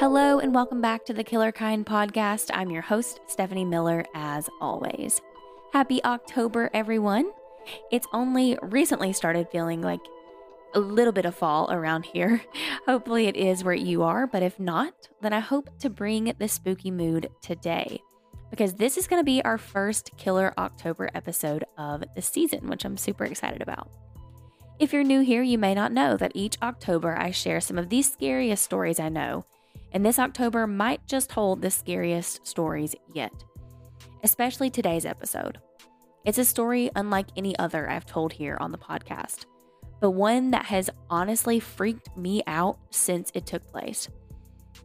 Hello, and welcome back to the Killer Kind podcast. I'm your host, Stephanie Miller, as always. Happy October, everyone. It's only recently started feeling like a little bit of fall around here. Hopefully, it is where you are, but if not, then I hope to bring the spooky mood today because this is going to be our first Killer October episode of the season, which I'm super excited about. If you're new here, you may not know that each October I share some of the scariest stories I know and this October might just hold the scariest stories yet, especially today's episode. It's a story unlike any other I've told here on the podcast, but one that has honestly freaked me out since it took place.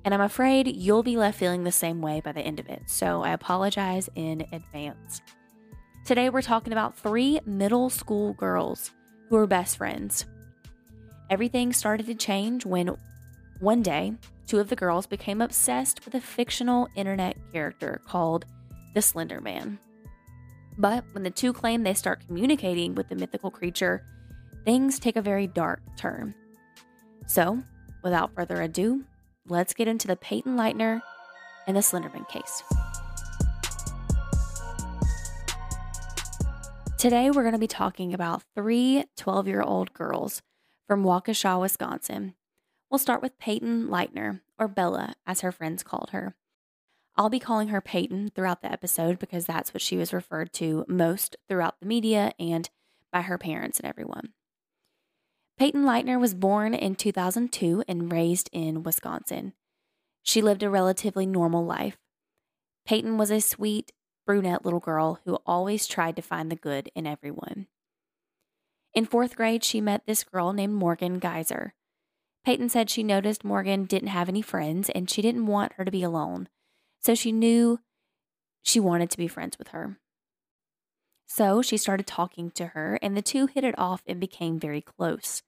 And I'm afraid you'll be left feeling the same way by the end of it, so I apologize in advance. Today, we're talking about three middle school girls who are best friends. Everything started to change when one day two of the girls became obsessed with a fictional internet character called the Slender Man. But when the two claim they start communicating with the mythical creature, things take a very dark turn. So, without further ado, let's get into the Payton Leutner and the Slenderman case. Today, we're going to be talking about three 12 year old girls from Waukesha, Wisconsin, We'll start with Payton Leutner, or Bella, as her friends called her. I'll be calling her Payton throughout the episode because that's what she was referred to most throughout the media and by her parents and everyone. Payton Leutner was born in 2002 and raised in Wisconsin. She lived a relatively normal life. Payton was a sweet, brunette little girl who always tried to find the good in everyone. In fourth grade, she met this girl named Morgan Geyser. Payton said she noticed Morgan didn't have any friends and she didn't want her to be alone. So she knew she wanted to be friends with her. So she started talking to her, and the two hit it off and became very close.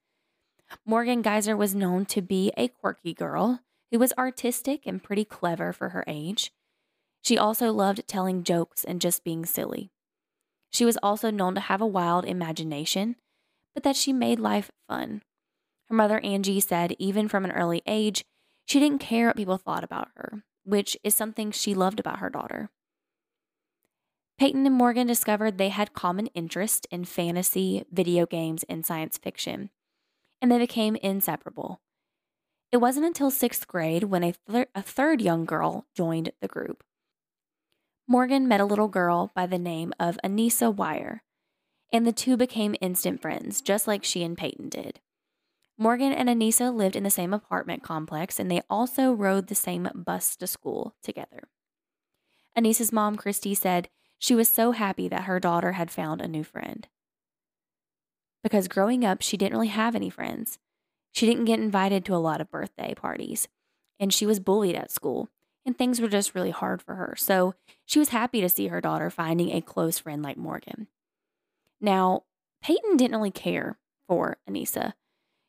Morgan Geyser was known to be a quirky girl who was artistic and pretty clever for her age. She also loved telling jokes and just being silly. She was also known to have a wild imagination, but that she made life fun. Her mother, Angie, said even from an early age, she didn't care what people thought about her, which is something she loved about her daughter. Payton and Morgan discovered they had common interest in fantasy, video games, and science fiction, and they became inseparable. It wasn't until sixth grade when a, a third young girl joined the group. Morgan met a little girl by the name of Anissa Weier, and the two became instant friends, just like she and Payton did. Morgan and Anissa lived in the same apartment complex and they also rode the same bus to school together. Anissa's mom, Christy, said she was so happy that her daughter had found a new friend. Because growing up, she didn't really have any friends. She didn't get invited to a lot of birthday parties, and she was bullied at school, and things were just really hard for her. So she was happy to see her daughter finding a close friend like Morgan. Now, Payton didn't really care for Anissa.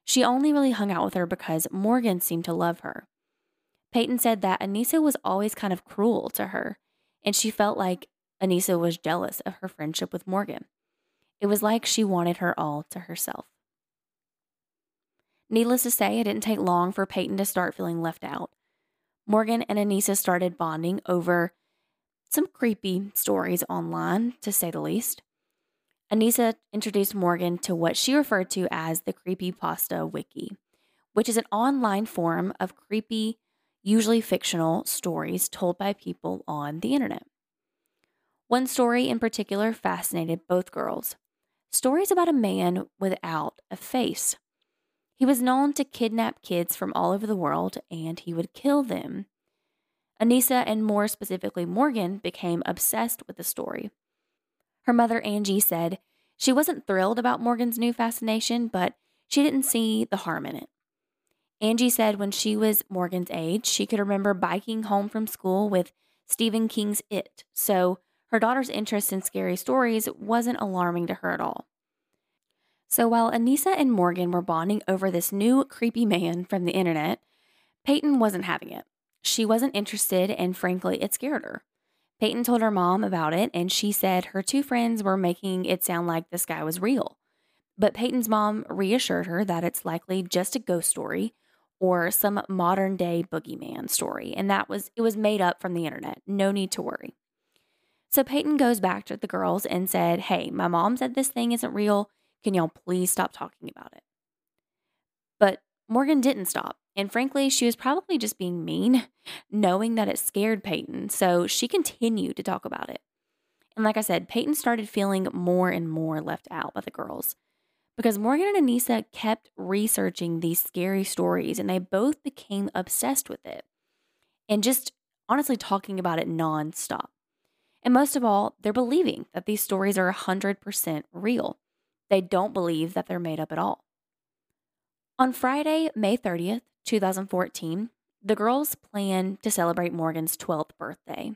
She only really hung out with her because Morgan seemed to love her. Payton said that Anissa was always kind of cruel to her, and she felt like Anissa was jealous of her friendship with Morgan. It was like she wanted her all to herself. Needless to say, it didn't take long for Payton to start feeling left out. Morgan and Anissa started bonding over some creepy stories online, to say the least. Anissa introduced Morgan to what she referred to as the Creepypasta Wiki, which is an online forum of creepy, usually fictional stories told by people on the internet. One story in particular fascinated both girls stories about a man without a face. He was known to kidnap kids from all over the world and he would kill them. Anissa, and more specifically Morgan, became obsessed with the story. Her mother, Angie, said she wasn't thrilled about Morgan's new fascination, but she didn't see the harm in it. Angie said when she was Morgan's age, she could remember biking home from school with Stephen King's It, so her daughter's interest in scary stories wasn't alarming to her at all. So while Anissa and Morgan were bonding over this new creepy man from the internet, Payton wasn't having it. She wasn't interested, and frankly, it scared her. Payton told her mom about it, and she said her two friends were making it sound like this guy was real. But Payton's mom reassured her that it's likely just a ghost story or some modern day boogeyman story. And that was, it was made up from the internet. No need to worry. So Payton goes back to the girls and said, Hey, my mom said this thing isn't real. Can y'all please stop talking about it? But Morgan didn't stop. And frankly, she was probably just being mean, knowing that it scared Payton. So she continued to talk about it. And like I said, Payton started feeling more and more left out by the girls because Morgan and Anissa kept researching these scary stories and they both became obsessed with it and just honestly talking about it nonstop. And most of all, they're believing that these stories are 100% real. They don't believe that they're made up at all. On Friday, May 30th, 2014, the girls plan to celebrate Morgan's 12th birthday.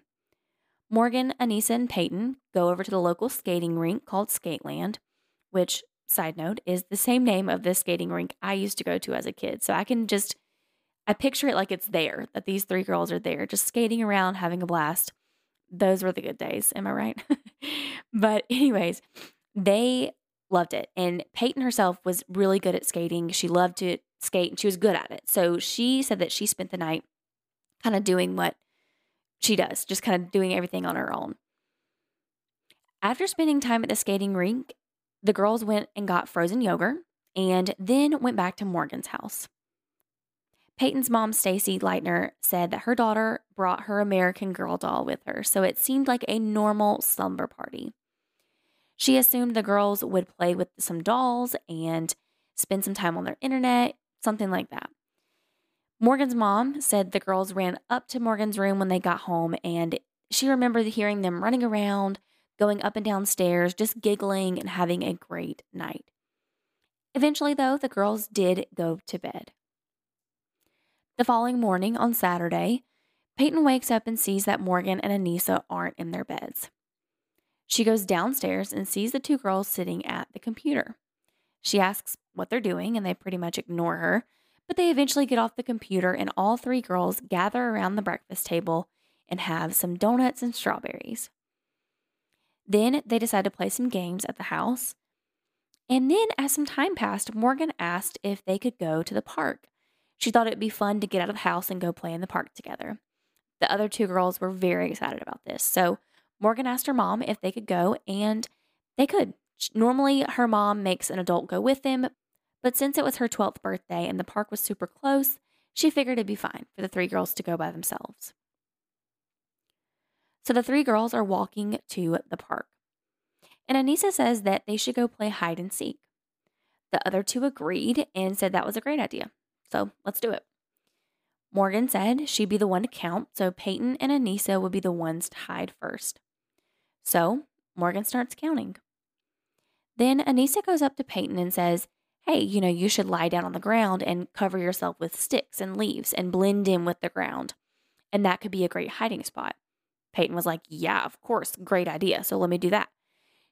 Morgan, Anissa, and Payton go over to the local skating rink called Skateland, which, side note, is the same name of the skating rink I used to go to as a kid. So I can just, I picture it like it's there, that these three girls are there, just skating around, having a blast. Those were the good days. Am I right? but, anyways, they loved it. And Payton herself was really good at skating. She loved to skate and she was good at it. So she said that she spent the night kind of doing what she does, just kind of doing everything on her own. After spending time at the skating rink, the girls went and got frozen yogurt and then went back to Morgan's house. Payton's mom, Stacy Leutner, said that her daughter brought her American Girl doll with her, so it seemed like a normal slumber party. She assumed the girls would play with some dolls and spend some time on their internet, something like that. Morgan's mom said the girls ran up to Morgan's room when they got home, and she remembered hearing them running around, going up and down stairs, just giggling and having a great night. Eventually, though, the girls did go to bed. The following morning, on Saturday, Payton wakes up and sees that Morgan and Anissa aren't in their beds. She goes downstairs and sees the two girls sitting at the computer. She asks what they're doing, and they pretty much ignore her but they eventually get off the computer, and all three girls gather around the breakfast table and have some donuts and strawberries. Then they decide to play some games at the house. And then, as some time passed, Morgan asked if they could go to the park. She thought it'd be fun to get out of the house and go play in the park together. The other two girls were very excited about this. So Morgan asked her mom if they could go, and they could. Normally, her mom makes an adult go with them, but since it was her 12th birthday and the park was super close, she figured it'd be fine for the three girls to go by themselves. So the three girls are walking to the park. And Anissa says that they should go play hide and seek. The other two agreed and said that was a great idea. So let's do it. Morgan said she'd be the one to count, so Payton and Anissa would be the ones to hide first. So Morgan starts counting. Then Anissa goes up to Payton and says, hey, you know, you should lie down on the ground and cover yourself with sticks and leaves and blend in with the ground. And that could be a great hiding spot. Payton was like, yeah, of course, great idea. So let me do that.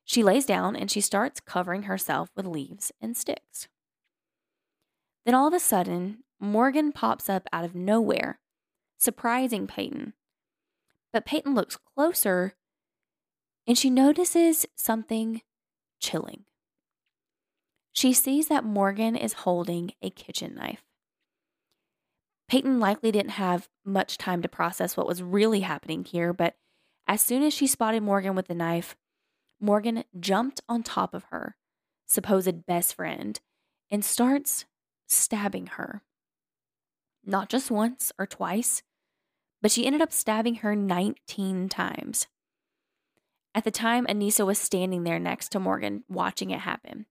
She lays down and she starts covering herself with leaves and sticks. Then all of a sudden, Morgan pops up out of nowhere, surprising Payton. But Payton looks closer and she notices something chilling. She sees that Morgan is holding a kitchen knife. Payton likely didn't have much time to process what was really happening here, but as soon as she spotted Morgan with the knife, Morgan jumped on top of her, supposed best friend, and starts stabbing her. Not just once or twice, but she ended up stabbing her 19 times. At the time, Anissa was standing there next to Morgan, watching it happen.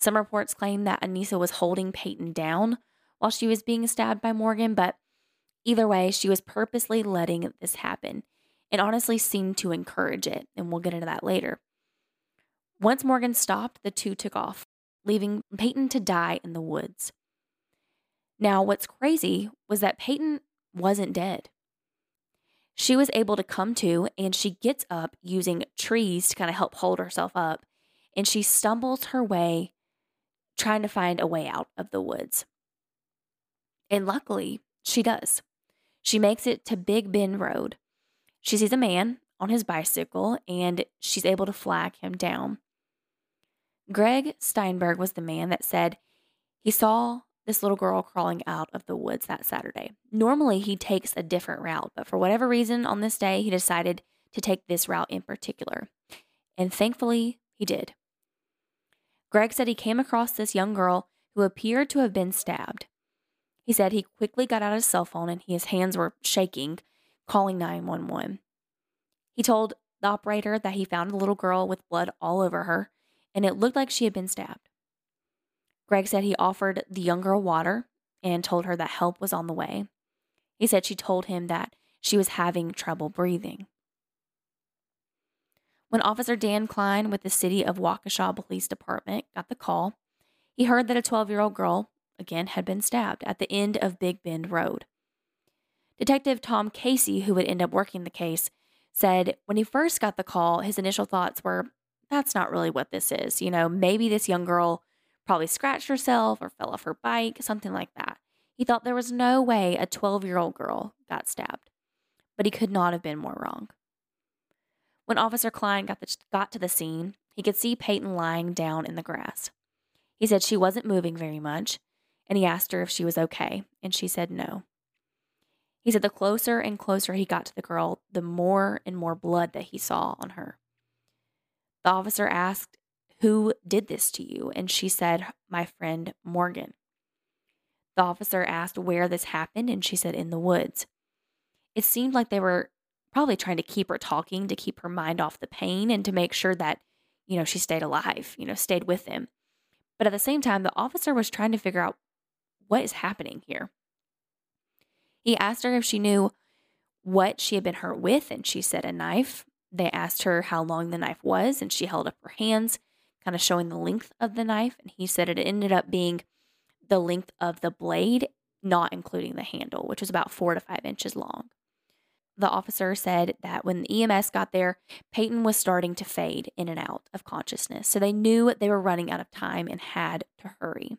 Some reports claim that Anissa was holding Payton down while she was being stabbed by Morgan, but either way, she was purposely letting this happen and honestly seemed to encourage it, and we'll get into that later. Once Morgan stopped, the two took off, leaving Payton to die in the woods. Now, what's crazy was that Payton wasn't dead. She was able to come to and she gets up using trees to kind of help hold herself up, and she stumbles her way trying to find a way out of the woods. And luckily, she does. She makes it to Big Bend Road. She sees a man on his bicycle and she's able to flag him down. Greg Steinberg was the man that said he saw this little girl crawling out of the woods that Saturday. Normally, he takes a different route, but for whatever reason, on this day, he decided to take this route in particular. And thankfully, he did. Greg said he came across this young girl who appeared to have been stabbed. He said he quickly got out his cell phone and his hands were shaking, calling 911. He told the operator that he found a little girl with blood all over her, and it looked like she had been stabbed. Greg said he offered the young girl water and told her that help was on the way. He said she told him that she was having trouble breathing. When Officer Dan Klein with the City of Waukesha Police Department got the call, he heard that a 12 year old girl, again, had been stabbed at the end of Big Bend Road. Detective Tom Casey, who would end up working the case, said when he first got the call, his initial thoughts were, that's not really what this is. You know, maybe this young girl probably scratched herself or fell off her bike, something like that. He thought there was no way a 12 year old girl got stabbed, but he could not have been more wrong. When Officer Klein got, the, got to the scene, he could see Payton lying down in the grass. He said she wasn't moving very much, and he asked her if she was okay, and she said no. He said the closer and closer he got to the girl, the more and more blood that he saw on her. The officer asked, Who did this to you? And she said, My friend Morgan. The officer asked where this happened, and she said, In the woods. It seemed like they were probably trying to keep her talking to keep her mind off the pain and to make sure that, you know, she stayed alive, you know, stayed with him. But at the same time, the officer was trying to figure out what is happening here. He asked her if she knew what she had been hurt with, and she said a knife. They asked her how long the knife was, and she held up her hands, kind of showing the length of the knife. And he said it ended up being the length of the blade, not including the handle, which was about four to five inches long the officer said that when the EMS got there, Payton was starting to fade in and out of consciousness. So they knew they were running out of time and had to hurry.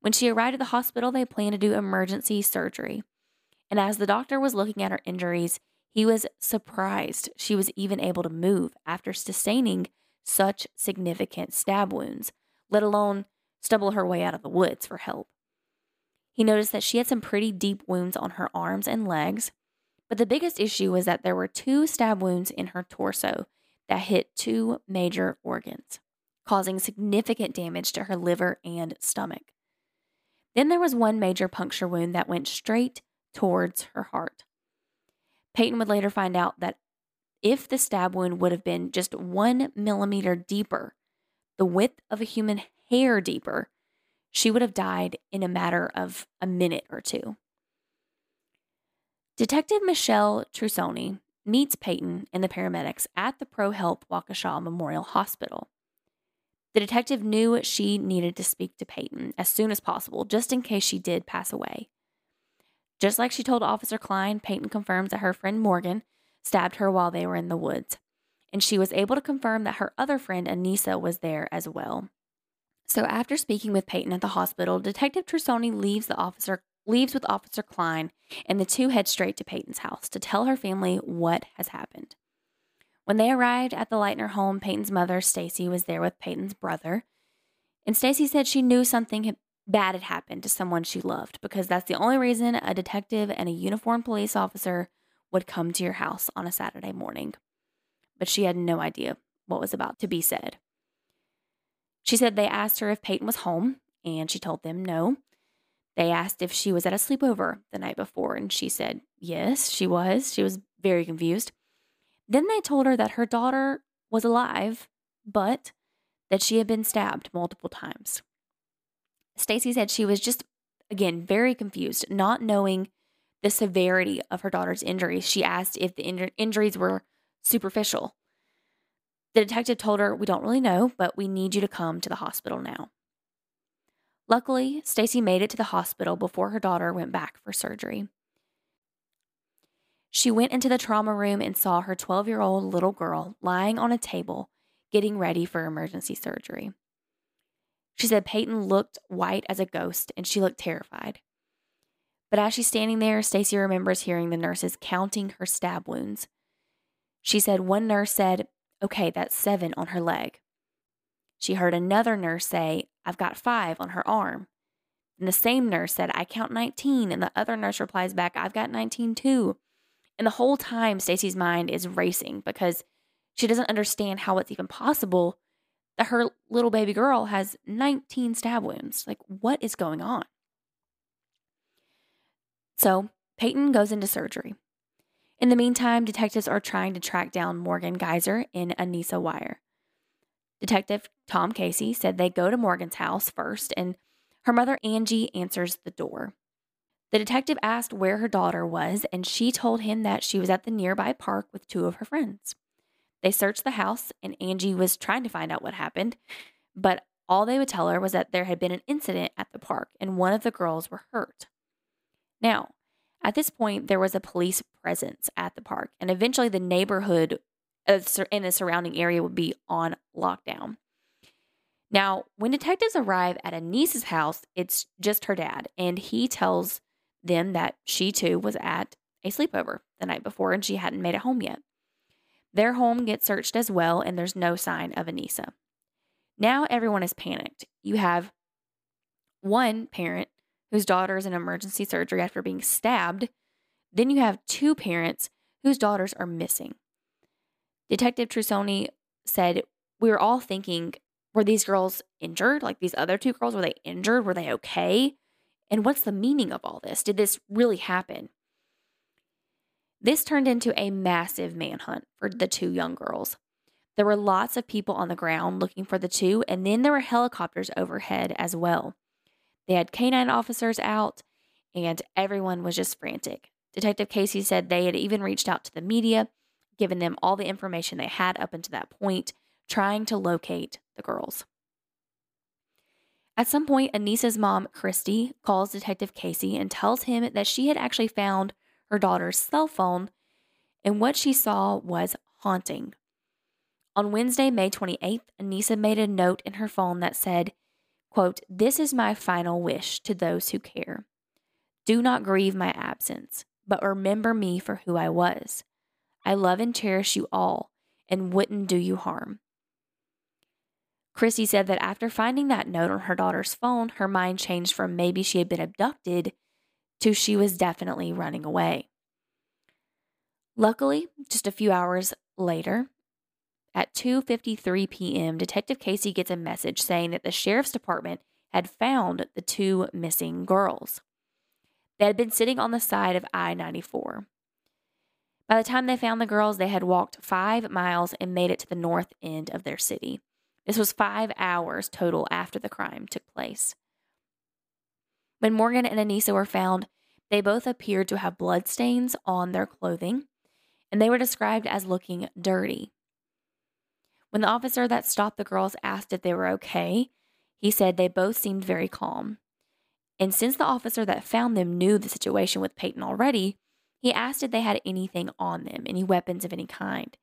When she arrived at the hospital, they planned to do emergency surgery. And as the doctor was looking at her injuries, he was surprised she was even able to move after sustaining such significant stab wounds, let alone stumble her way out of the woods for help. He noticed that she had some pretty deep wounds on her arms and legs, but the biggest issue was that there were two stab wounds in her torso that hit two major organs, causing significant damage to her liver and stomach. Then there was one major puncture wound that went straight towards her heart. Payton would later find out that if the stab wound would have been just one millimeter deeper, the width of a human hair deeper, she would have died in a matter of a minute or two. Detective Michelle Trussoni meets Payton and the paramedics at the ProHealth Waukesha Memorial Hospital. The detective knew she needed to speak to Payton as soon as possible, just in case she did pass away. Just like she told Officer Klein, Payton confirms that her friend Morgan stabbed her while they were in the woods, and she was able to confirm that her other friend Anissa was there as well. So, after speaking with Payton at the hospital, Detective Trussoni leaves the officer leaves with Officer Klein, and the two head straight to Payton's house to tell her family what has happened. When they arrived at the Leutner home, Payton's mother, Stacy, was there with Payton's brother. And Stacy said she knew something bad had happened to someone she loved because that's the only reason a detective and a uniformed police officer would come to your house on a Saturday morning. But she had no idea what was about to be said. She said they asked her if Payton was home, and she told them no. They asked if she was at a sleepover the night before, and she said, yes, she was. She was very confused. Then they told her that her daughter was alive, but that she had been stabbed multiple times. Stacy said she was just, again, very confused, not knowing the severity of her daughter's injuries. She asked if the in- injuries were superficial. The detective told her, We don't really know, but we need you to come to the hospital now. Luckily, Stacy made it to the hospital before her daughter went back for surgery. She went into the trauma room and saw her 12 year old little girl lying on a table getting ready for emergency surgery. She said Payton looked white as a ghost and she looked terrified. But as she's standing there, Stacy remembers hearing the nurses counting her stab wounds. She said one nurse said, Okay, that's seven on her leg. She heard another nurse say, I've got five on her arm. And the same nurse said, I count 19. And the other nurse replies back, I've got 19 too. And the whole time, Stacy's mind is racing because she doesn't understand how it's even possible that her little baby girl has 19 stab wounds. Like, what is going on? So, Payton goes into surgery. In the meantime, detectives are trying to track down Morgan Geyser and Anissa Weier. Detective Tom Casey said they go to Morgan's house first, and her mother Angie answers the door. The detective asked where her daughter was, and she told him that she was at the nearby park with two of her friends. They searched the house, and Angie was trying to find out what happened, but all they would tell her was that there had been an incident at the park and one of the girls were hurt. Now, at this point, there was a police presence at the park, and eventually the neighborhood uh, in the surrounding area would be on lockdown. Now, when detectives arrive at Anissa's house, it's just her dad, and he tells them that she too was at a sleepover the night before and she hadn't made it home yet. Their home gets searched as well, and there's no sign of Anissa. Now everyone is panicked. You have one parent whose daughter is in emergency surgery after being stabbed. Then you have two parents whose daughters are missing. Detective Trussoni said, We were all thinking, were these girls injured? Like these other two girls, were they injured? Were they okay? And what's the meaning of all this? Did this really happen? This turned into a massive manhunt for the two young girls. There were lots of people on the ground looking for the two, and then there were helicopters overhead as well. They had canine officers out, and everyone was just frantic. Detective Casey said they had even reached out to the media, given them all the information they had up until that point, trying to locate the girls. At some point, Anissa's mom, Christy, calls Detective Casey and tells him that she had actually found her daughter's cell phone, and what she saw was haunting. On Wednesday, May 28th, Anissa made a note in her phone that said, quote, This is my final wish to those who care. Do not grieve my absence, but remember me for who I was. I love and cherish you all and wouldn't do you harm. Christy said that after finding that note on her daughter's phone, her mind changed from maybe she had been abducted to she was definitely running away. Luckily, just a few hours later, at 2:53 p.m., Detective Casey gets a message saying that the sheriff's department had found the two missing girls. They had been sitting on the side of I-94. By the time they found the girls, they had walked 5 miles and made it to the north end of their city. This was 5 hours total after the crime took place. When Morgan and Anissa were found, they both appeared to have bloodstains on their clothing, and they were described as looking dirty. When the officer that stopped the girls asked if they were okay, he said they both seemed very calm. And since the officer that found them knew the situation with Payton already, he asked if they had anything on them, any weapons of any kind.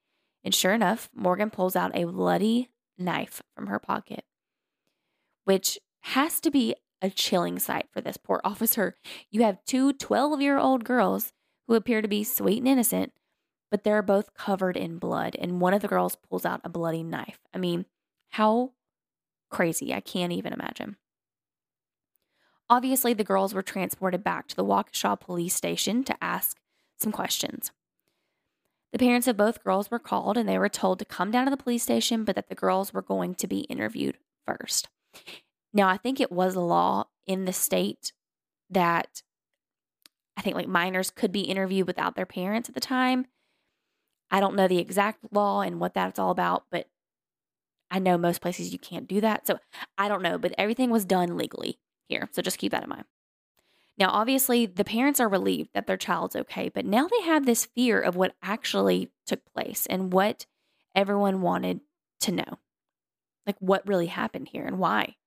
And sure enough, Morgan pulls out a bloody knife from her pocket, which has to be a chilling sight for this poor officer. You have two 12 year old girls who appear to be sweet and innocent, but they're both covered in blood, and one of the girls pulls out a bloody knife. I mean, how crazy. I can't even imagine. Obviously, the girls were transported back to the Waukesha police station to ask some questions. The parents of both girls were called and they were told to come down to the police station, but that the girls were going to be interviewed first. Now, I think it was a law in the state that I think like minors could be interviewed without their parents at the time. I don't know the exact law and what that's all about, but I know most places you can't do that. So I don't know, but everything was done legally here. So just keep that in mind. Now, obviously, the parents are relieved that their child's okay, but now they have this fear of what actually took place and what everyone wanted to know. Like what really happened here and why.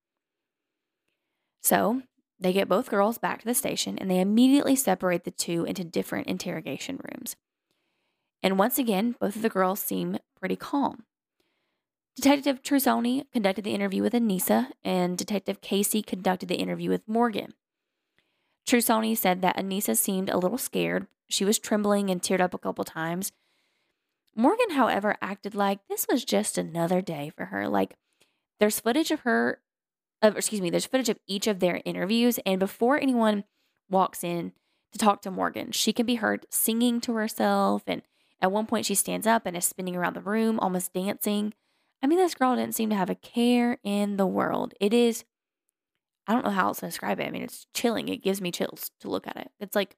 So they get both girls back to the station and they immediately separate the two into different interrogation rooms. And once again, both of the girls seem pretty calm. Detective Trussoni conducted the interview with Anissa, and Detective Casey conducted the interview with Morgan. Trussoni said that Anissa seemed a little scared. She was trembling and teared up a couple times. Morgan, however, acted like this was just another day for her. Like, there's footage of her of, excuse me, there's footage of each of their interviews. And before anyone walks in to talk to Morgan, she can be heard singing to herself. And at one point, she stands up and is spinning around the room, almost dancing. I mean, this girl didn't seem to have a care in the world. It is, I don't know how else to describe it. I mean, it's chilling. It gives me chills to look at it. It's like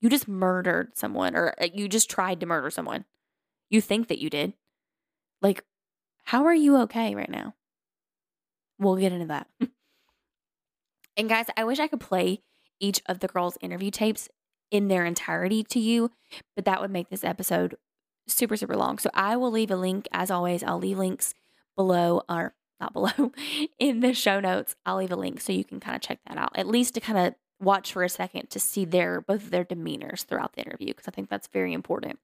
you just murdered someone or uh, you just tried to murder someone. You think that you did. Like, how are you okay right now? We'll get into that. and guys, I wish I could play each of the girls' interview tapes in their entirety to you, but that would make this episode super, super long. So I will leave a link, as always, I'll leave links below or not below in the show notes. I'll leave a link so you can kind of check that out, at least to kind of watch for a second to see their both of their demeanors throughout the interview, because I think that's very important.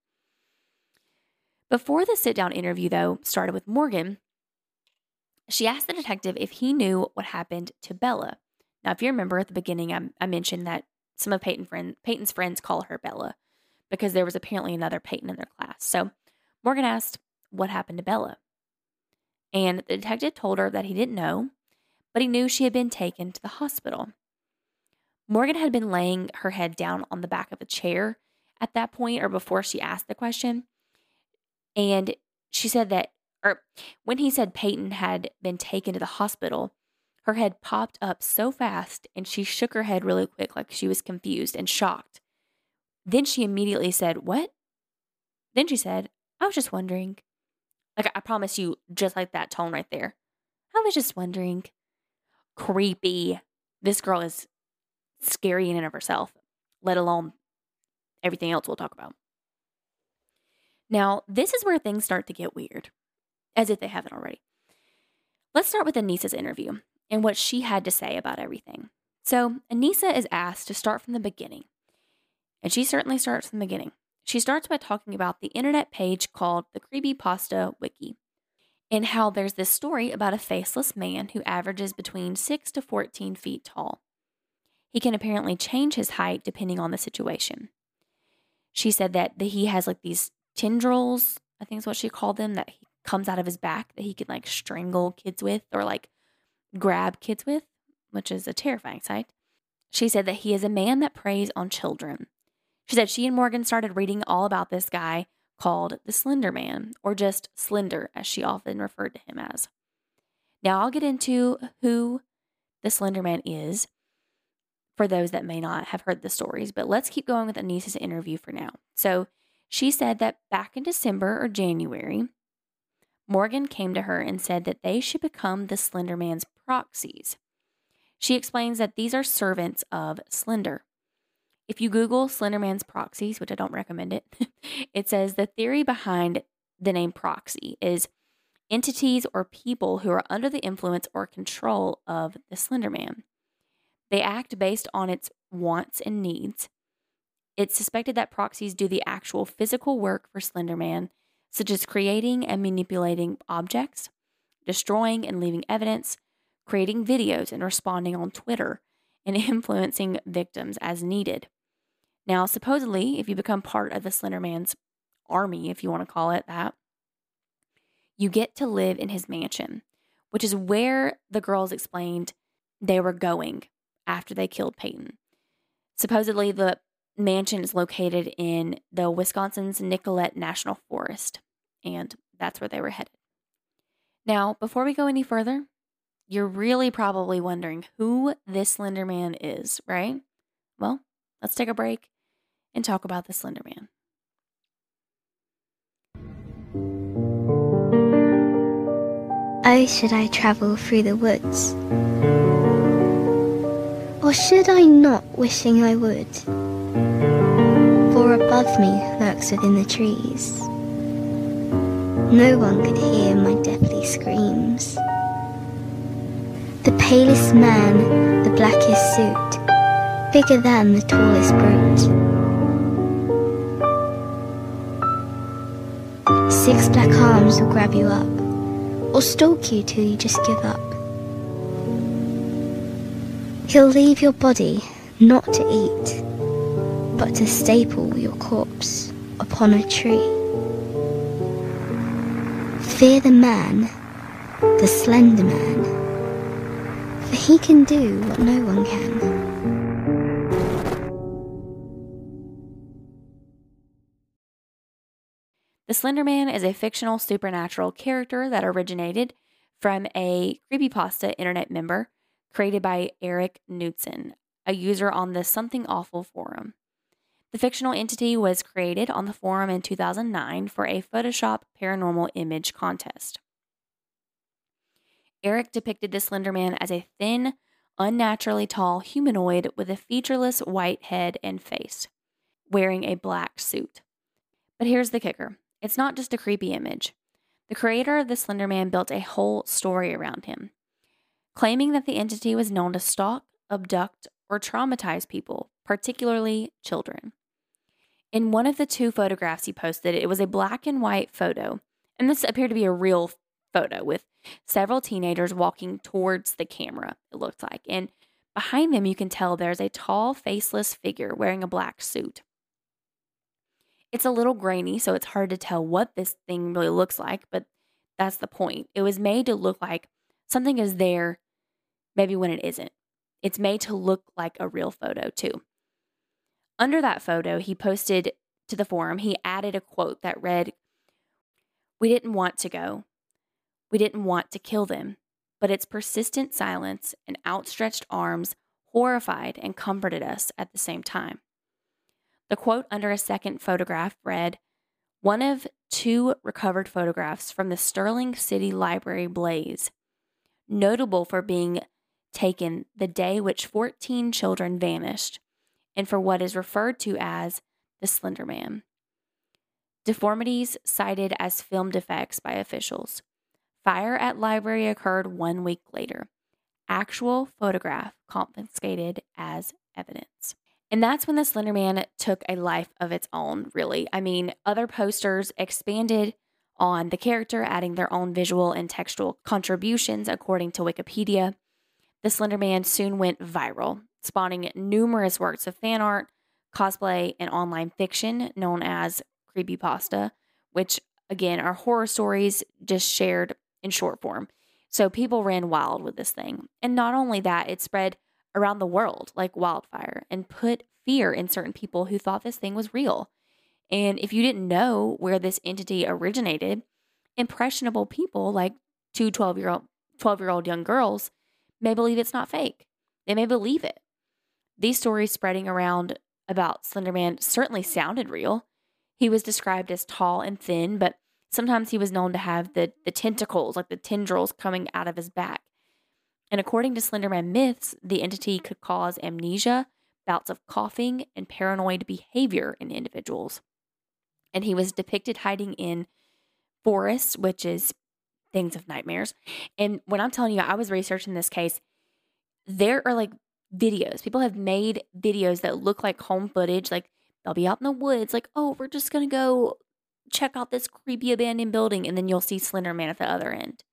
Before the sit down interview, though, started with Morgan, she asked the detective if he knew what happened to Bella. Now, if you remember at the beginning, I, I mentioned that some of Payton friend, Payton's friends call her Bella because there was apparently another Payton in their class. So Morgan asked what happened to Bella. And the detective told her that he didn't know, but he knew she had been taken to the hospital. Morgan had been laying her head down on the back of a chair at that point or before she asked the question. And she said that or when he said Payton had been taken to the hospital, her head popped up so fast and she shook her head really quick, like she was confused and shocked. Then she immediately said, What? Then she said, I was just wondering. Like, I promise you, just like that tone right there. I was just wondering. Creepy. This girl is scary in and of herself, let alone everything else we'll talk about. Now, this is where things start to get weird as if they haven't already. Let's start with Anissa's interview and what she had to say about everything. So, Anissa is asked to start from the beginning, and she certainly starts from the beginning. She starts by talking about the internet page called the Creepypasta Wiki and how there's this story about a faceless man who averages between 6 to 14 feet tall. He can apparently change his height depending on the situation. She said that he has like these tendrils, I think is what she called them, that he comes out of his back that he can like strangle kids with or like grab kids with, which is a terrifying sight. She said that he is a man that preys on children. She said she and Morgan started reading all about this guy called the Slender Man, or just Slender, as she often referred to him as. Now, I'll get into who the Slender Man is for those that may not have heard the stories, but let's keep going with Anissa's interview for now. So, she said that back in December or January, Morgan came to her and said that they should become the Slender Man's proxies. She explains that these are servants of Slender. If you Google Slender Man's proxies, which I don't recommend it, it says the theory behind the name proxy is entities or people who are under the influence or control of the Slender Man. They act based on its wants and needs. It's suspected that proxies do the actual physical work for Slender Man such as creating and manipulating objects, destroying and leaving evidence, creating videos and responding on Twitter, and influencing victims as needed. Now, supposedly, if you become part of the Slender Man's army, if you want to call it that, you get to live in his mansion, which is where the girls explained they were going after they killed Payton. Supposedly, the mansion is located in the Wisconsin's Nicolet National Forest, and that's where they were headed. Now, before we go any further, you're really probably wondering who this Slender Man is, right? Well, let's take a break and talk about the Slender Man. Oh, should I travel through the woods? Or should I not, wishing I would? Above me lurks within the trees. No one could hear my deathly screams. The palest man, the blackest suit, bigger than the tallest brute. Six black arms will grab you up, or stalk you till you just give up. He'll leave your body not to eat, but to staple your corpse upon a tree. Fear the man, the slender man. For he can do what no one can. The Slender Man is a fictional supernatural character that originated from a creepypasta internet member created by Eric Knudsen, a user on the Something Awful forum. The fictional entity was created on the forum in 2009 for a Photoshop paranormal image contest. Eric depicted the Slender Man as a thin, unnaturally tall humanoid with a featureless white head and face, wearing a black suit. But here's the kicker it's not just a creepy image. The creator of the Slender Man built a whole story around him, claiming that the entity was known to stalk, abduct, or traumatize people, particularly children. In one of the two photographs he posted, it was a black and white photo, and this appeared to be a real photo with several teenagers walking towards the camera, it looked like. And behind them, you can tell there's a tall, faceless figure wearing a black suit. It's a little grainy, so it's hard to tell what this thing really looks like, but that's the point. It was made to look like something is there, maybe when it isn't. It's made to look like a real photo, too. Under that photo, he posted to the forum, he added a quote that read, We didn't want to go. We didn't want to kill them, but its persistent silence and outstretched arms horrified and comforted us at the same time. The quote under a second photograph read One of two recovered photographs from the Sterling City Library blaze, notable for being taken the day which 14 children vanished and for what is referred to as the Slender Man. Deformities cited as film defects by officials. Fire at library occurred one week later. Actual photograph confiscated as evidence. And that's when the Slender Man took a life of its own, really. I mean, other posters expanded on the character, adding their own visual and textual contributions, according to Wikipedia. The Slender Man soon went viral, spawning numerous works of fan art, cosplay, and online fiction known as creepypasta, which again are horror stories just shared in short form. So people ran wild with this thing. And not only that, it spread around the world like wildfire and put fear in certain people who thought this thing was real. And if you didn't know where this entity originated, impressionable people like two 12 year old 12 year old young girls may believe it's not fake. They may believe it. These stories spreading around about Slenderman certainly sounded real. He was described as tall and thin, but sometimes he was known to have the, the tentacles, like the tendrils coming out of his back. And according to Slenderman myths, the entity could cause amnesia, bouts of coughing, and paranoid behavior in individuals. And he was depicted hiding in forests, which is things of nightmares. And when I'm telling you, I was researching this case, there are like videos. People have made videos that look like home footage. Like they'll be out in the woods, like, oh, we're just going to go check out this creepy abandoned building. And then you'll see Slender Man at the other end.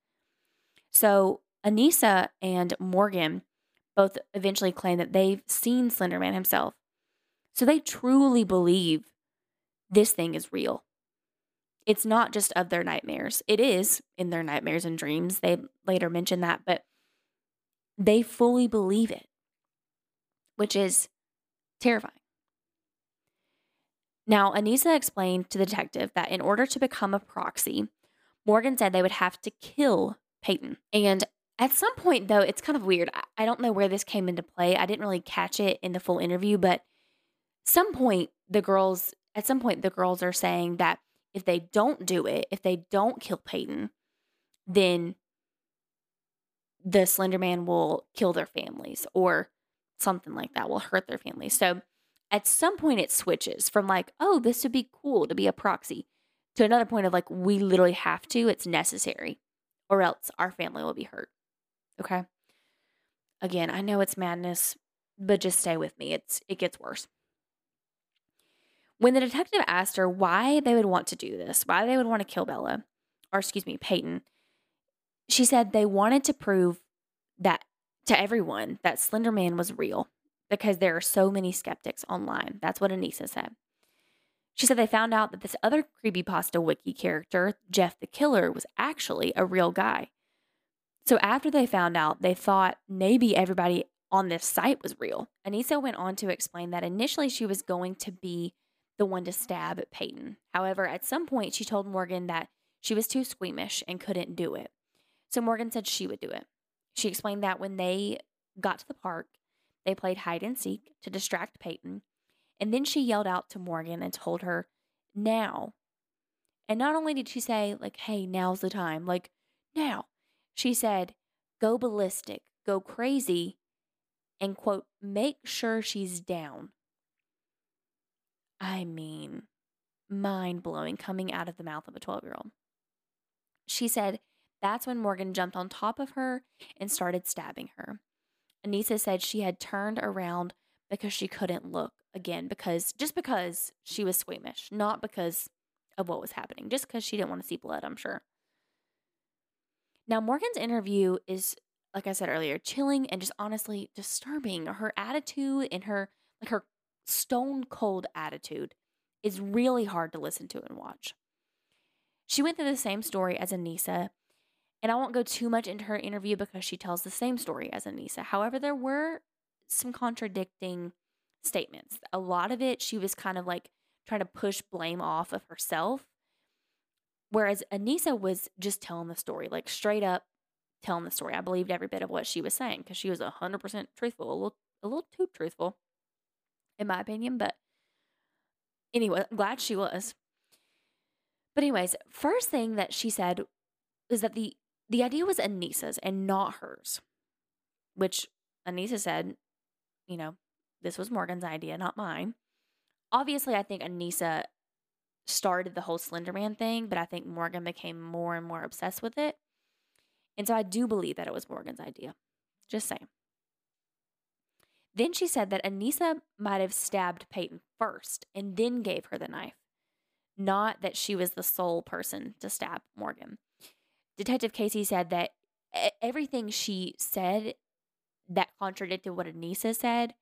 So Anissa and Morgan both eventually claim that they've seen Slender Man himself. So they truly believe this thing is real. It's not just of their nightmares. It is in their nightmares and dreams. They later mention that, but they fully believe it which is terrifying. Now, Anissa explained to the detective that in order to become a proxy, Morgan said they would have to kill Payton. And at some point, though, it's kind of weird. I don't know where this came into play. I didn't really catch it in the full interview, but some point the girls at some point the girls are saying that if they don't do it, if they don't kill Payton, then the Slender Man will kill their families or something like that will hurt their family. So at some point it switches from like, oh, this would be cool to be a proxy to another point of like, we literally have to, it's necessary, or else our family will be hurt. Okay. Again, I know it's madness, but just stay with me. It's it gets worse. When the detective asked her why they would want to do this, why they would want to kill Bella, or excuse me, Payton, she said they wanted to prove that to everyone that Slender Man was real because there are so many skeptics online. That's what Anissa said. She said they found out that this other creepypasta wiki character, Jeff the Killer, was actually a real guy. So after they found out, they thought maybe everybody on this site was real. Anissa went on to explain that initially she was going to be the one to stab Payton. However, at some point she told Morgan that she was too squeamish and couldn't do it. So Morgan said she would do it. She explained that when they got to the park, they played hide and seek to distract Payton. And then she yelled out to Morgan and told her, now. And not only did she say, like, hey, now's the time, like, now, she said, go ballistic, go crazy, and quote, make sure she's down. I mean, mind blowing coming out of the mouth of a 12 year old. She said that's when Morgan jumped on top of her and started stabbing her. Anissa said she had turned around because she couldn't look again, because just because she was squeamish, not because of what was happening, just because she didn't want to see blood, I'm sure. Now, Morgan's interview is, like I said earlier, chilling and just honestly disturbing. Her attitude and her, like her stone cold attitude, is really hard to listen to and watch. She went through the same story as Anissa, and I won't go too much into her interview because she tells the same story as Anissa. However, there were some contradicting statements. A lot of it, she was kind of like trying to push blame off of herself. Whereas Anissa was just telling the story, like straight up telling the story. I believed every bit of what she was saying because she was 100% truthful, a little, a little too truthful, in my opinion. But anyway, I'm glad she was. But anyways, first thing that she said is that the the idea was Anissa's and not hers, which Anissa said, you know, this was Morgan's idea, not mine. Obviously, I think Anissa started the whole Slenderman thing, but I think Morgan became more and more obsessed with it. And so I do believe that it was Morgan's idea. Just saying. Then she said that Anissa might have stabbed Payton first and then gave her the knife, not that she was the sole person to stab Morgan. Detective Casey said that everything she said that contradicted what Anissa said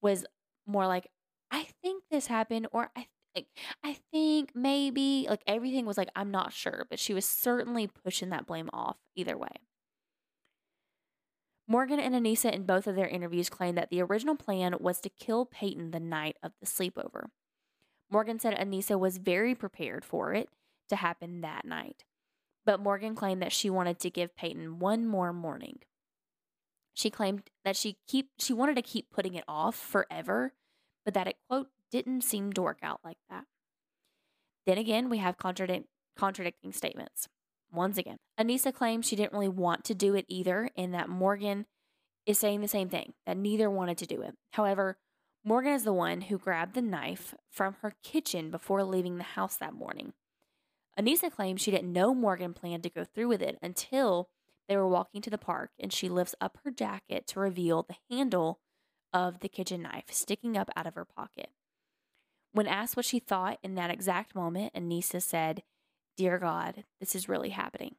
was more like, I think this happened, or I like, I think maybe like everything was like, I'm not sure, but she was certainly pushing that blame off either way. Morgan and Anissa, in both of their interviews, claimed that the original plan was to kill Payton the night of the sleepover. Morgan said Anissa was very prepared for it to happen that night, but Morgan claimed that she wanted to give Payton one more morning. She claimed that she keep she wanted to keep putting it off forever, but that it quote didn't seem to work out like that. Then again, we have contradic- contradicting statements. Once again, Anissa claims she didn't really want to do it either, and that Morgan is saying the same thing, that neither wanted to do it. However, Morgan is the one who grabbed the knife from her kitchen before leaving the house that morning. Anissa claims she didn't know Morgan planned to go through with it until they were walking to the park and she lifts up her jacket to reveal the handle of the kitchen knife sticking up out of her pocket. When asked what she thought in that exact moment, Anissa said, Dear God, this is really happening.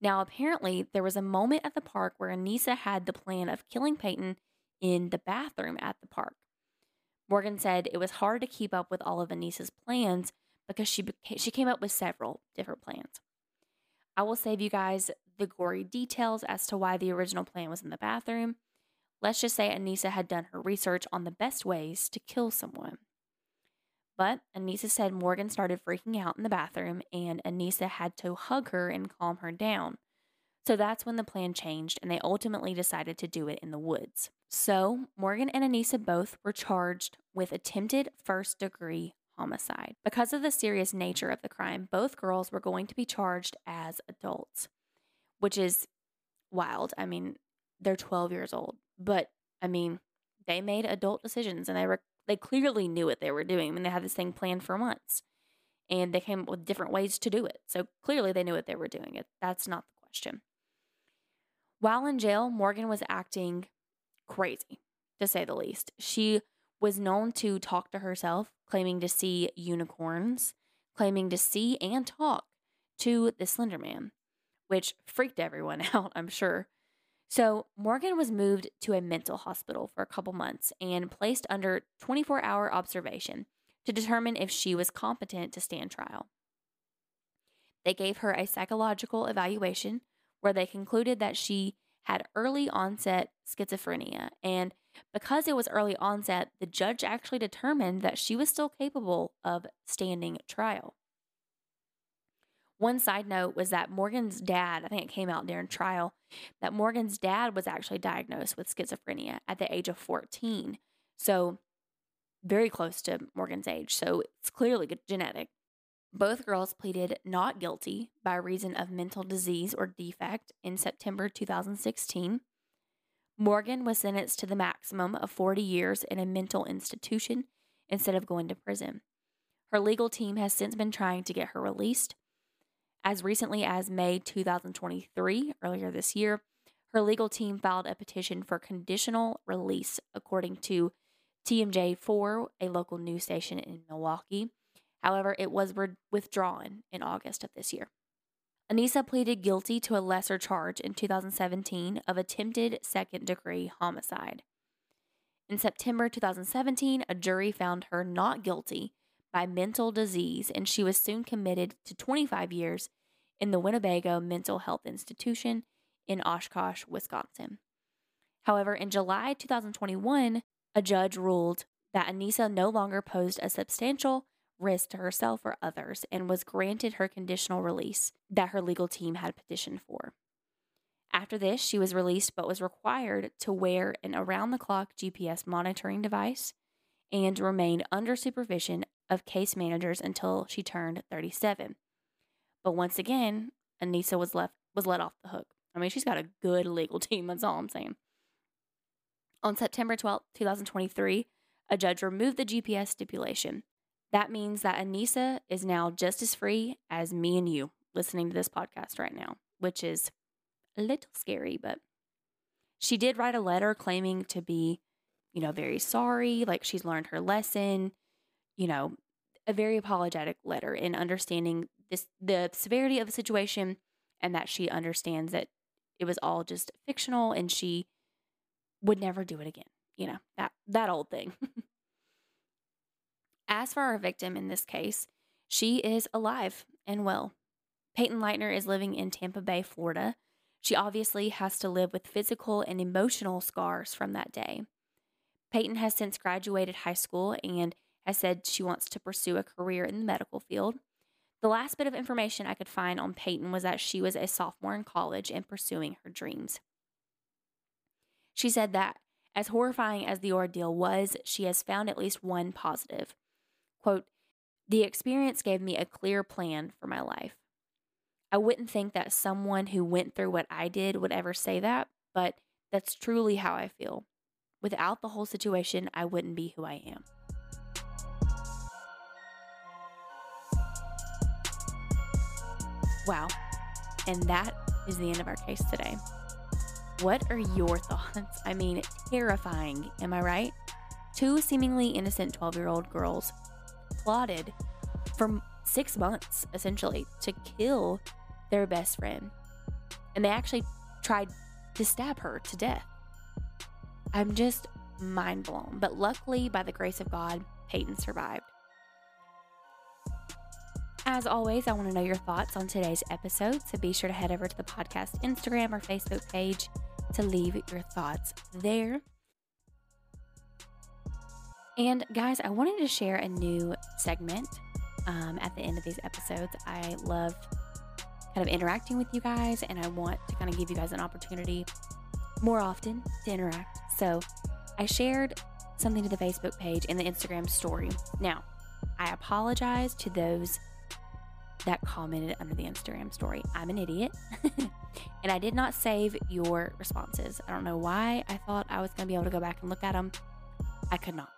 Now, apparently, there was a moment at the park where Anissa had the plan of killing Payton in the bathroom at the park. Morgan said it was hard to keep up with all of Anissa's plans because she, beca- she came up with several different plans. I will save you guys the gory details as to why the original plan was in the bathroom. Let's just say Anissa had done her research on the best ways to kill someone. But Anissa said Morgan started freaking out in the bathroom and Anissa had to hug her and calm her down. So that's when the plan changed and they ultimately decided to do it in the woods. So Morgan and Anissa both were charged with attempted first degree homicide. Because of the serious nature of the crime, both girls were going to be charged as adults, which is wild. I mean, they're 12 years old, but I mean, they made adult decisions and they were they clearly knew what they were doing. I mean, they had this thing planned for months and they came up with different ways to do it. So clearly they knew what they were doing. It that's not the question. While in jail, Morgan was acting crazy, to say the least. She was known to talk to herself, claiming to see unicorns, claiming to see and talk to the Slender Man, which freaked everyone out, I'm sure. So, Morgan was moved to a mental hospital for a couple months and placed under 24 hour observation to determine if she was competent to stand trial. They gave her a psychological evaluation, where they concluded that she had early onset schizophrenia. And because it was early onset, the judge actually determined that she was still capable of standing trial. One side note was that Morgan's dad, I think it came out during trial, that Morgan's dad was actually diagnosed with schizophrenia at the age of 14. So, very close to Morgan's age. So, it's clearly genetic. Both girls pleaded not guilty by reason of mental disease or defect in September 2016. Morgan was sentenced to the maximum of 40 years in a mental institution instead of going to prison. Her legal team has since been trying to get her released. As recently as May 2023, earlier this year, her legal team filed a petition for conditional release, according to TMJ4, a local news station in Milwaukee. However, it was withdrawn in August of this year. Anissa pleaded guilty to a lesser charge in 2017 of attempted second degree homicide. In September 2017, a jury found her not guilty by mental disease, and she was soon committed to 25 years in the Winnebago Mental Health Institution in Oshkosh, Wisconsin. However, in July 2021, a judge ruled that Anissa no longer posed a substantial risk to herself or others and was granted her conditional release that her legal team had petitioned for. After this, she was released but was required to wear an around the clock GPS monitoring device and remain under supervision of case managers until she turned 37. But once again, Anissa was left was let off the hook. I mean, she's got a good legal team, that's all I'm saying. On September 12, 2023, a judge removed the GPS stipulation. That means that Anissa is now just as free as me and you listening to this podcast right now, which is a little scary, but she did write a letter claiming to be, you know, very sorry, like she's learned her lesson, you know, a very apologetic letter in understanding this the severity of the situation and that she understands that it was all just fictional and she would never do it again. You know, that that old thing. As for our victim in this case, she is alive and well. Payton Leutner is living in Tampa Bay, Florida. She obviously has to live with physical and emotional scars from that day. Payton has since graduated high school and has said she wants to pursue a career in the medical field. The last bit of information I could find on Payton was that she was a sophomore in college and pursuing her dreams. She said that, as horrifying as the ordeal was, she has found at least one positive. Quote, the experience gave me a clear plan for my life. I wouldn't think that someone who went through what I did would ever say that, but that's truly how I feel. Without the whole situation, I wouldn't be who I am. Wow. And that is the end of our case today. What are your thoughts? I mean, terrifying, am I right? Two seemingly innocent 12 year old girls plotted for six months, essentially, to kill their best friend. And they actually tried to stab her to death. I'm just mind blown. But luckily, by the grace of God, Payton survived. As always, I want to know your thoughts on today's episode, so be sure to head over to the podcast Instagram or Facebook page to leave your thoughts there. And guys, I wanted to share a new segment um, at the end of these episodes. I love kind of interacting with you guys, and I want to kind of give you guys an opportunity more often to interact. So I shared something to the Facebook page and the Instagram story. Now, I apologize to those that commented under the Instagram story. I'm an idiot. and I did not save your responses. I don't know why I thought I was going to be able to go back and look at them. I could not.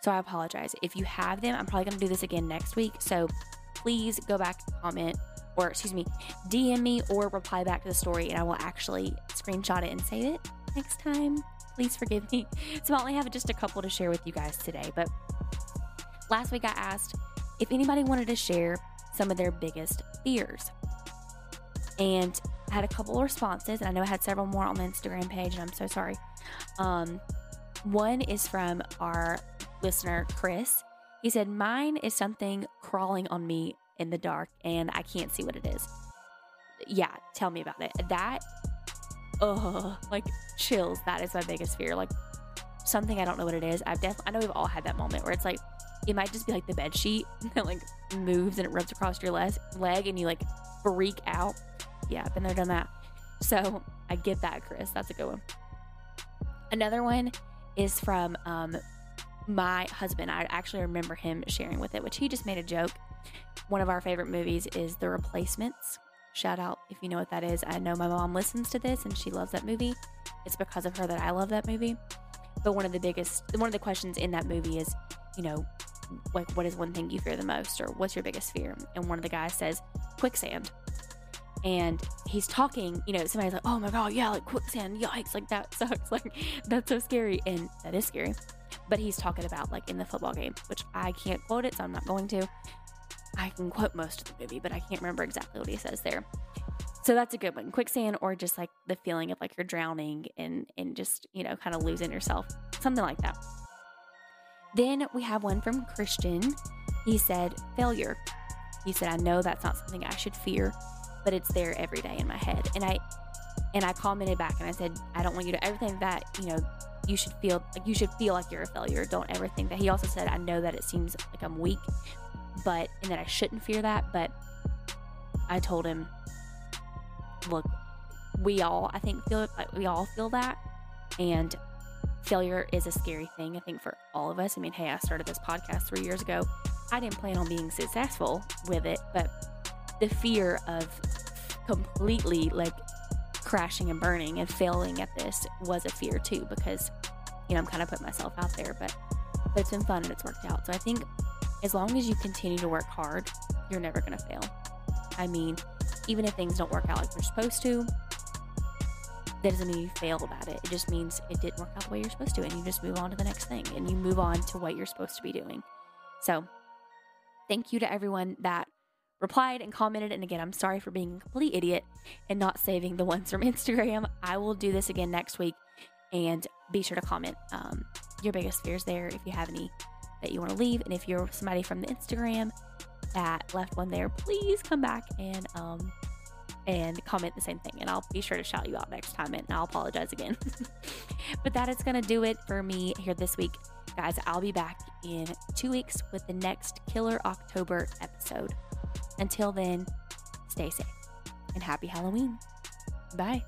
So I apologize. If you have them, I'm probably going to do this again next week. So please go back and comment, or excuse me, DM me or reply back to the story, and I will actually screenshot it and save it next time. Please forgive me. So I only have just a couple to share with you guys today. But last week I asked if anybody wanted to share some of their biggest fears. And I had a couple responses, and I know I had several more on the Instagram page, and I'm so sorry. Um, one is from our listener, Chris. He said, Mine is something crawling on me in the dark, and I can't see what it is. yeah, tell me about it. That, oh, like chills. That is my biggest fear. Like something I don't know what it is. I've definitely, I know we've all had that moment where it's like, it might just be like the bed sheet that like moves and it rubs across your leg, leg and you like freak out. Yeah, I've been there, done that. So I get that, Chris. That's a good one. Another one is from um, my husband. I actually remember him sharing with it, which he just made a joke. One of our favorite movies is The Replacements. Shout out if you know what that is. I know my mom listens to this and she loves that movie. It's because of her that I love that movie. But one of the biggest, one of the questions in that movie is, you know, like what is one thing you fear the most or what's your biggest fear? And one of the guys says quicksand. And he's talking, you know, somebody's like, oh my God, yeah, like quicksand, yikes, like that sucks. Like that's so scary. And that is scary. But he's talking about like in the football game, which I can't quote it, so I'm not going to. I can quote most of the movie, but I can't remember exactly what he says there. So that's a good one. Quicksand or just like the feeling of like you're drowning and and just, you know, kind of losing yourself. Something like that. Then we have one from Christian. He said, failure. He said, I know that's not something I should fear, but it's there every day in my head. And I and I commented back and I said, I don't want you to ever think that, you know, you should feel like you should feel like you're a failure. Don't ever think that. He also said, I know that it seems like I'm weak, but and that I shouldn't fear that, but I told him, look, we all I think feel like we all feel that. And failure is a scary thing, I think, for all of us. I mean, hey, I started this podcast three years ago. I didn't plan on being successful with it, but the fear of completely like crashing and burning and failing at this was a fear too, because, you know, I'm kind of putting myself out there, but, but it's been fun and it's worked out. So I think as long as you continue to work hard, you're never going to fail. I mean, even if things don't work out like they're supposed to, that doesn't mean you failed at it. It just means it didn't work out the way you're supposed to, and you just move on to the next thing and you move on to what you're supposed to be doing. So, thank you to everyone that replied and commented. And again, I'm sorry for being a complete idiot and not saving the ones from Instagram. I will do this again next week and be sure to comment um, your biggest fears there if you have any that you want to leave. And if you're somebody from the Instagram that left one there, please come back and um, and comment the same thing. And I'll be sure to shout you out next time and I'll apologize again. but that is going to do it for me here this week. Guys, I'll be back in two weeks with the next Killer October episode. Until then, stay safe and happy Halloween. Bye.